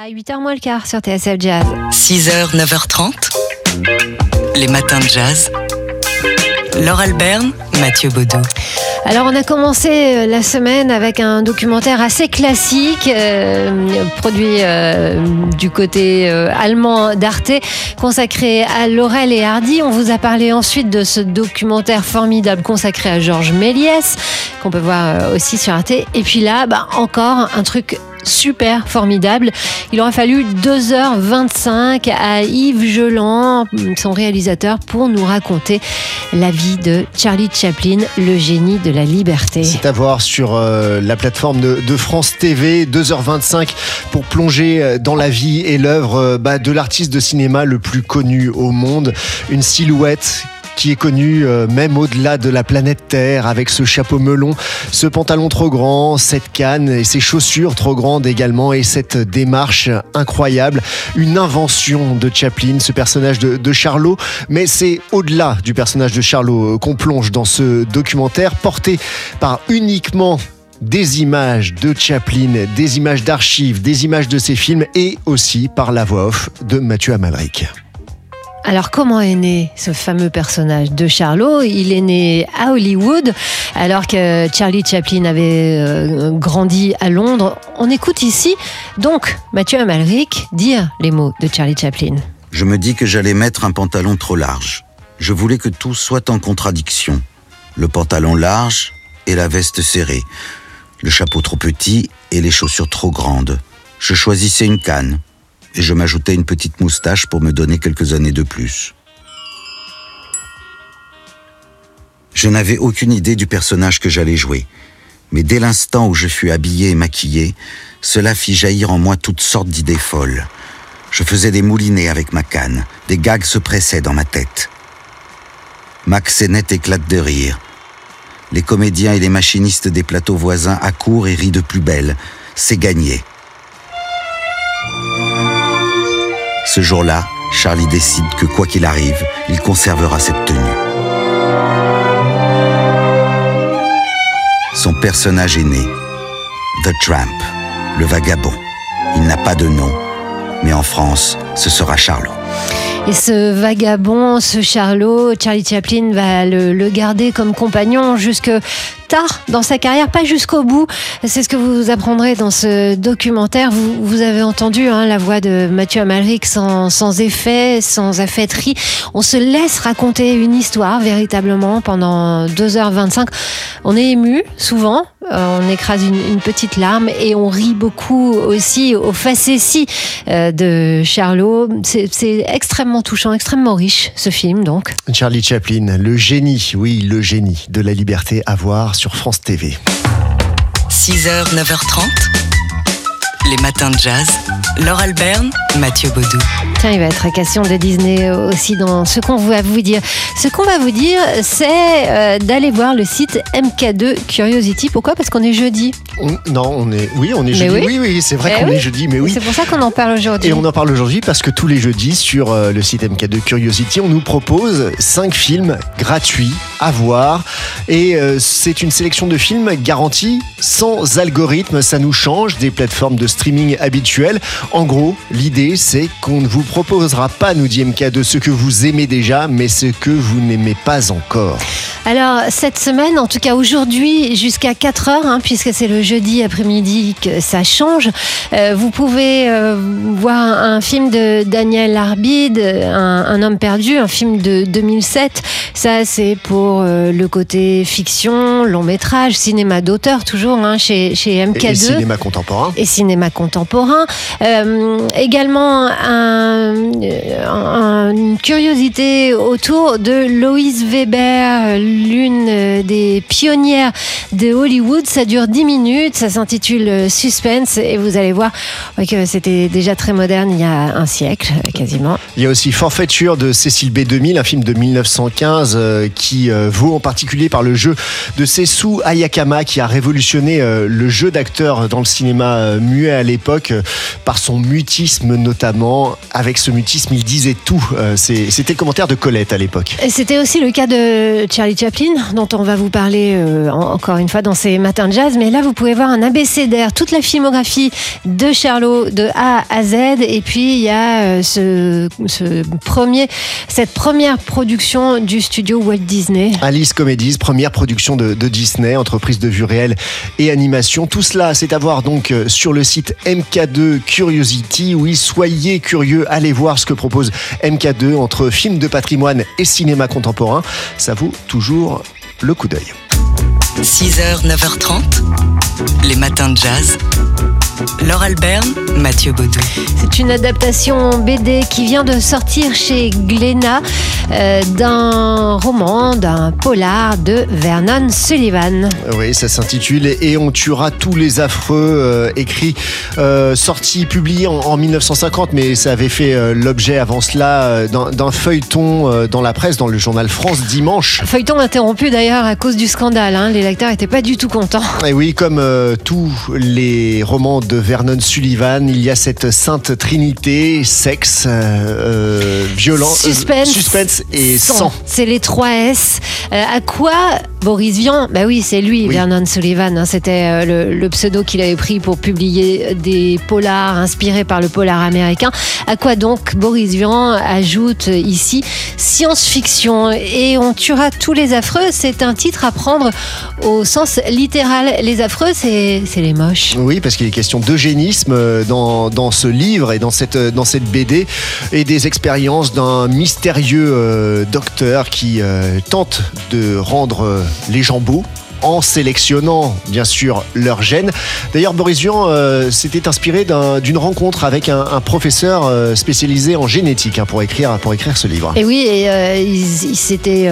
À 8h moins le quart sur TSF Jazz. 6h, 9h30. Les matins de jazz. Laure Alberne, Mathieu Baudou. Alors on a commencé euh, la semaine avec un documentaire assez classique, euh, produit euh, du côté euh, allemand d'Arte, consacré à Laurel et Hardy. On vous a parlé ensuite de ce documentaire formidable consacré à Georges Méliès, qu'on peut voir euh, aussi sur Arte. Et puis là, bah, encore un truc super formidable. Il aura fallu 2h25 à Yves Geland, son réalisateur, pour nous raconter la vie de Charlie Chaplin, le génie de la liberté. C'est à voir sur euh, la plateforme de, France TV, 2h25 pour plonger euh, dans la vie et l'œuvre bah, de l'artiste de cinéma le plus connu au monde. Une silhouette qui est connu euh, même au-delà de la planète Terre avec ce chapeau melon, ce pantalon trop grand, cette canne et ces chaussures trop grandes également et cette démarche incroyable. Une invention de Chaplin, ce personnage de, de Charlot, mais c'est au-delà du personnage de Charlot euh, qu'on plonge dans ce documentaire porté par uniquement des images de Chaplin, des images d'archives, des images de ses films et aussi par la voix off de Mathieu Amalric. Alors comment est né ce fameux personnage de Charlot? Il est né à Hollywood alors que Charlie Chaplin avait euh, grandi à Londres. On écoute ici donc Mathieu Amalric dire les mots de Charlie Chaplin. Je me dis que j'allais mettre un pantalon trop large. Je voulais que tout soit en contradiction. Le pantalon large et la veste serrée. Le chapeau trop petit et les chaussures trop grandes. Je choisissais une canne et je m'ajoutais une petite moustache pour me donner quelques années de plus. Je n'avais aucune idée du personnage que j'allais jouer, mais dès l'instant où je fus habillé et maquillé, cela fit jaillir en moi toutes sortes d'idées folles. Je faisais des moulinets avec ma canne, des gags se pressaient dans ma tête. Max Sennett éclate de rire. Les comédiens et les machinistes des plateaux voisins accourent et rient de plus belle. C'est gagné. Ce jour-là, Charlie décide que quoi qu'il arrive, il conservera cette tenue. Son personnage est né. The Tramp, le vagabond. Il n'a pas de nom, mais en France, ce sera Charlot. Et ce vagabond, ce Charlot, Charlie Chaplin va le, garder comme compagnon jusque tard dans sa carrière, pas jusqu'au bout. C'est ce que vous apprendrez dans ce documentaire. Vous, avez entendu hein, la voix de Mathieu Amalric sans, sans effet, sans affaîtrie. On se laisse raconter une histoire véritablement pendant 2h25. On est ému souvent, euh, on écrase une, une, petite larme et on rit beaucoup aussi aux facéties euh, de Charlot. C'est extrêmement touchant, extrêmement riche ce film donc. Charlie Chaplin, le génie, oui, le génie de la liberté à voir sur France TV. 6h, 9h30. Les matins de jazz. Laure Alberne, Mathieu Baudou. Tiens, il va être question de Disney aussi dans ce qu'on va vous dire. Ce qu'on va vous dire, c'est euh, d'aller voir le site MK2 Curiosity. Pourquoi? Parce qu'on est jeudi. On- non, on est, oui, on est jeudi. oui. Oui, oui, c'est vrai Eh qu'on oui. est jeudi, mais oui. C'est pour ça qu'on en parle aujourd'hui. Et on en parle aujourd'hui parce que tous les jeudis sur euh, le site MK2 Curiosity, on nous propose 5 films gratuits à voir. Et euh, c'est une sélection de films garantis sans algorithme. Ça nous change des plateformes de streaming habituelles. En gros, l'idée, c'est qu'on ne vous proposera pas, nous dit MK2, ce que vous aimez déjà, mais ce que vous n'aimez pas encore. Alors, cette semaine, en tout cas aujourd'hui, jusqu'à 4 heures, hein, puisque c'est le jeudi après-midi que ça change, euh, vous pouvez euh, voir un film de Daniel Arbide, un, un homme perdu, un film de 2007. Ça, c'est pour euh, le côté fiction, long métrage, cinéma d'auteur, toujours hein, chez, chez MK2 Et cinéma contemporain. et cinéma contemporain. Euh, également un- un- une curiosité autour de Loïs Weber, l'une euh, des pionnières de Hollywood. Ça dure 10 minutes, ça s'intitule Suspense et vous allez voir que c'était déjà très moderne il y a un siècle euh, quasiment. Il y a aussi Forfaiture de Cécile B2000, un film de 1915 euh, qui euh, vaut en particulier par le jeu de Sessou Ayakama qui a révolutionné euh, le jeu d'acteur dans le cinéma euh, muet à l'époque euh, par son mutisme notamment. Avec ce mutisme, il disait tout. Euh, C'était le commentaire de Colette à l'époque. C'était aussi le cas de Charlie Chaplin, dont on va vous parler euh, en- encore une fois dans ces matins de jazz. Mais là, vous pouvez voir un abécédaire, toute la filmographie de Charlot de A à Z. Et puis, il y a euh, ce, premier, cette première production du studio Walt Disney. Alice Comedies, première production de, de Disney, entreprise de vue réelle et animation. Tout cela, c'est à voir donc euh, sur le site MK2 Curiosity. Oui, soyez curieux, allez voir ce que propose MK2 entre films de patrimoine et cinéma contemporain. Ça vaut toujours le coup d'œil. 6h, 9h30, les matins de jazz. Laure Alberne, Mathieu Baudou. C'est une adaptation BD qui vient de sortir chez Glénat euh, d'un roman, d'un polar de Vernon Sullivan. Oui, ça s'intitule Et on tuera tous les affreux, euh, écrit, euh, sorti, publié en, en 1950, mais ça avait fait euh, l'objet avant cela euh, d'un d'un feuilleton euh, dans la presse, dans le journal France Dimanche. Feuilleton interrompu d'ailleurs à cause du scandale. hein. Les lecteurs n'étaient pas du tout contents. Et oui, comme euh, tous les romans de Vernon Sullivan, il y a cette sainte trinité, sexe, euh, euh, violence, euh, Suspense, et sang. C'est les 3 S. Euh, à quoi Boris Vian Bah oui, c'est lui, Oui. Vernon Sullivan. hein. C'était le, le pseudo qu'il avait pris pour publier des polars inspirés par le polar américain. À quoi donc Boris Vian ajoute ici science-fiction et on tuera tous les affreux. C'est un titre à prendre au sens littéral. Les affreux, c'est c'est les moches. Oui, parce qu'il est question d'eugénisme euh, dans, ce livre et dans cette, euh, BD et des expériences d'un mystérieux euh, docteur qui tente de rendre les gens beaux en sélectionnant bien sûr leurs gènes. D'ailleurs, Boris Vian euh, s'était inspiré d'un- d'une rencontre avec un, professeur euh, spécialisé en génétique hein, pour, écrire, pour écrire ce livre. Et oui, euh, ils s'étaient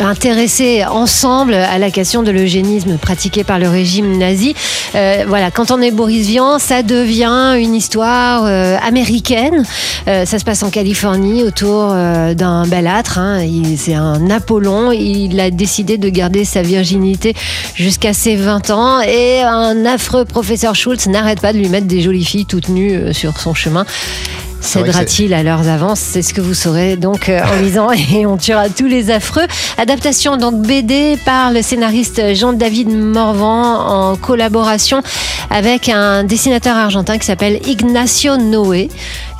intéressés ensemble à la question de l'eugénisme pratiqué par le régime nazi. Voilà, quand on est Boris Vian, ça devient une histoire américaine. Ça se passe en Californie autour d'un belâtre. hein. C'est un Apollon. Il a décidé de garder sa virginité jusqu'à ses 20 ans. Et un affreux professeur Schultz n'arrête pas de lui mettre des jolies filles toutes nues euh, sur son chemin. Cédera-t-il à leurs avances? C'est ce que vous saurez donc euh, en lisant et on tuera tous les affreux. Adaptation donc BD par le scénariste Jean-David Morvan en collaboration avec un dessinateur argentin qui s'appelle Ignacio Noé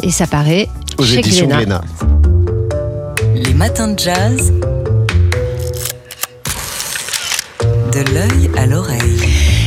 et ça paraît Aux chez éditions. Glénat. Les matins de jazz. De l'œil à l'oreille.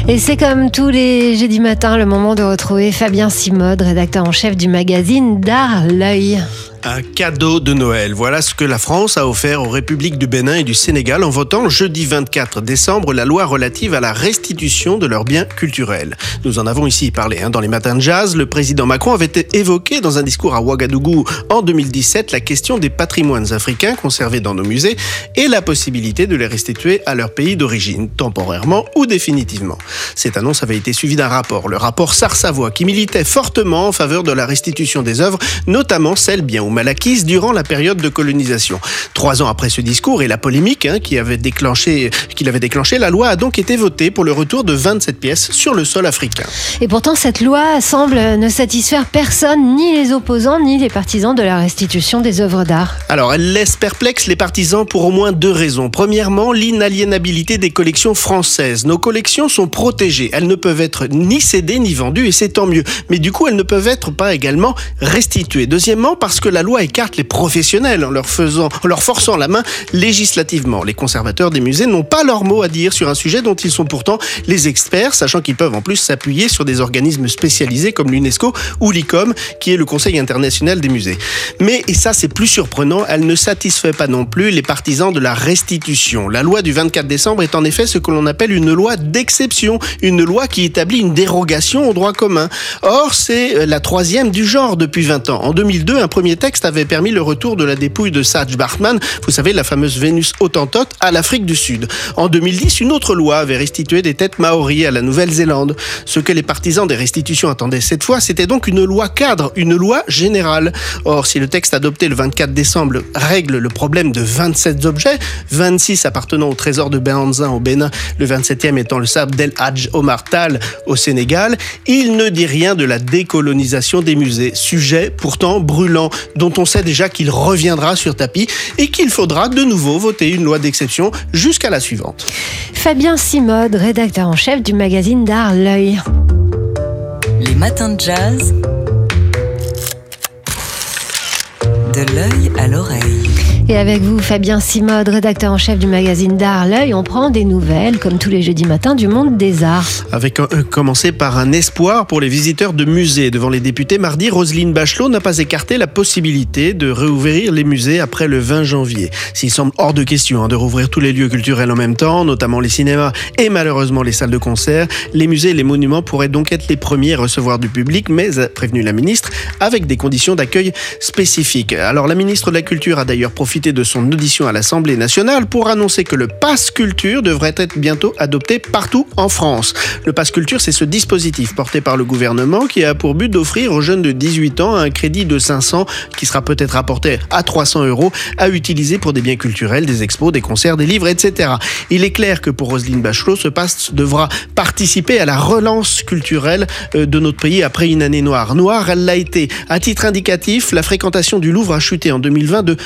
Et c'est comme tous les jeudis matins le moment de retrouver Fabien Simode, rédacteur en chef du magazine D'Art L'œil. Un cadeau de Noël. Voilà ce que la France a offert aux républiques du Bénin et du Sénégal en votant jeudi 24 décembre la loi relative à la restitution de leurs biens culturels. Nous en avons ici parlé hein, dans les matins de jazz. Le président Macron avait évoqué dans un discours à Ouagadougou en 2017 la question des patrimoines africains conservés dans nos musées et la possibilité de les restituer à leur pays d'origine, temporairement ou définitivement. Cette annonce avait été suivie d'un rapport, le rapport Sars-Savoie, qui militait fortement en faveur de la restitution des œuvres, notamment celles bien ou mal acquises durant la période de colonisation. Trois ans après ce discours et la polémique hein, qui avait déclenché, qu'il avait déclenché, la loi a donc été votée pour le retour de 27 pièces sur le sol africain. Et pourtant, cette loi semble ne satisfaire personne, ni les opposants, ni les partisans de la restitution des œuvres d'art. Alors, elle laisse perplexes les partisans pour au moins deux raisons. Premièrement, l'inaliénabilité des collections françaises. Nos collections sont protégées. Elles ne peuvent être ni cédées ni vendues et c'est tant mieux. Mais du coup, elles ne peuvent être pas également restituées. Deuxièmement, parce que la loi écarte les professionnels en leur faisant, en leur forçant la main législativement. Les conservateurs des musées n'ont pas leur mot à dire sur un sujet dont ils sont pourtant les experts, sachant qu'ils peuvent en plus s'appuyer sur des organismes spécialisés comme l'UNESCO ou l'ICOM, qui est le Conseil international des musées. Mais, et ça c'est plus surprenant, elle ne satisfait pas non plus les partisans de la restitution. La loi du 24 décembre est en effet ce que l'on appelle une loi d'exception, une loi qui établit une dérogation au droit commun. Or, c'est euh, la troisième du genre depuis 20 ans. En 2002, un premier texte texte avait permis le retour de la dépouille de Saj Bartman, vous savez, la fameuse Vénus Hottentote, à l'Afrique du Sud. En 2010, une autre loi avait restitué des têtes maoris à la Nouvelle-Zélande. Ce que les partisans des restitutions attendaient cette fois, c'était donc une loi cadre, une loi générale. Or, si le texte adopté le 24 décembre règle le problème de 27 objets, 26 appartenant au trésor de Behanzin au Bénin, le 27e étant le sable d'El Hadj Omar Tal au Sénégal, il ne dit rien de la décolonisation des musées, sujet pourtant brûlant, dont on sait déjà qu'il reviendra sur tapis et qu'il faudra de nouveau voter une loi d'exception jusqu'à la suivante. Fabien Simode, rédacteur en chef du magazine d'art L'œil. Les matins de jazz. De l'œil à l'oreille. Et avec vous, Fabien Simode, rédacteur en chef du magazine d'art L'œil, on prend des nouvelles, comme tous les jeudis matins, du monde des arts. Avec euh, commencer par un espoir pour les visiteurs de musées. Devant les députés, mardi, Roselyne Bachelot n'a pas écarté la possibilité de réouvrir les musées après le 20 janvier. S'il semble hors de question hein, de rouvrir tous les lieux culturels en même temps, notamment les cinémas et malheureusement les salles de concert, les musées et les monuments pourraient donc être les premiers à recevoir du public, mais a prévenu la ministre, avec des conditions d'accueil spécifiques. Alors la ministre de la Culture a d'ailleurs profité de son audition à l'Assemblée nationale pour annoncer que le pass culture devrait être bientôt adopté partout en France. Le pass culture, c'est ce dispositif porté par le gouvernement qui a pour but d'offrir aux jeunes de 18 ans un crédit de 500 qui sera peut-être apporté à 300 euros à utiliser pour des biens culturels, des expos, des concerts, des livres, etc. Il est clair que pour Roselyne Bachelot, ce pass devra participer à la relance culturelle euh, de notre pays après une année noire. Noire, elle l'a été. À titre indicatif, la fréquentation du Louvre a chuté en 2020 de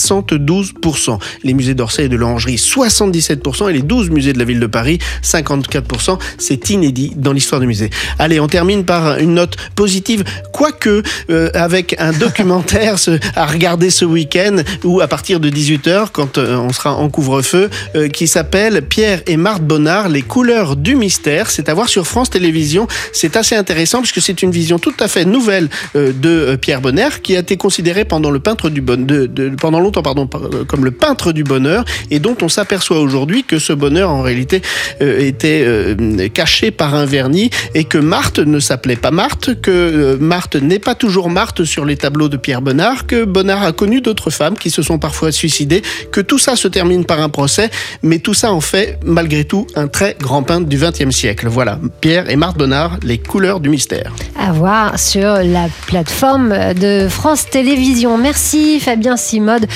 72%. Les musées d'Orsay et de l'Orangerie, 77%. Et les 12 musées de la ville de Paris, 54%. C'est inédit dans l'histoire du musée. Allez, on termine par une note positive, quoique euh, avec un documentaire à regarder ce week-end ou à partir de 18h, quand euh, on sera en couvre-feu, euh, qui s'appelle Pierre et Marthe Bonnard, les couleurs du mystère. C'est à voir sur France Télévisions. C'est assez intéressant puisque c'est une vision tout à fait nouvelle de Pierre Bonner qui a été considéré pendant le peintre du bon, de, de, pendant pardon, comme le peintre du bonheur et dont on s'aperçoit aujourd'hui que ce bonheur en réalité euh, était euh, caché par un vernis et que Marthe ne s'appelait pas Marthe, que euh, Marthe n'est pas toujours Marthe sur les tableaux de Pierre Bonnard, que Bonnard a connu d'autres femmes qui se sont parfois suicidées, que tout ça se termine par un procès, mais tout ça en fait malgré tout un très grand peintre du XXe siècle. Voilà, Pierre et Marthe Bonnard, les couleurs du mystère. À voir sur la plateforme de France Télévisions. Merci Fabien Simode,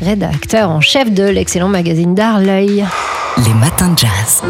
rédacteur en chef de l'excellent magazine d'art L'œil. Les matins de jazz.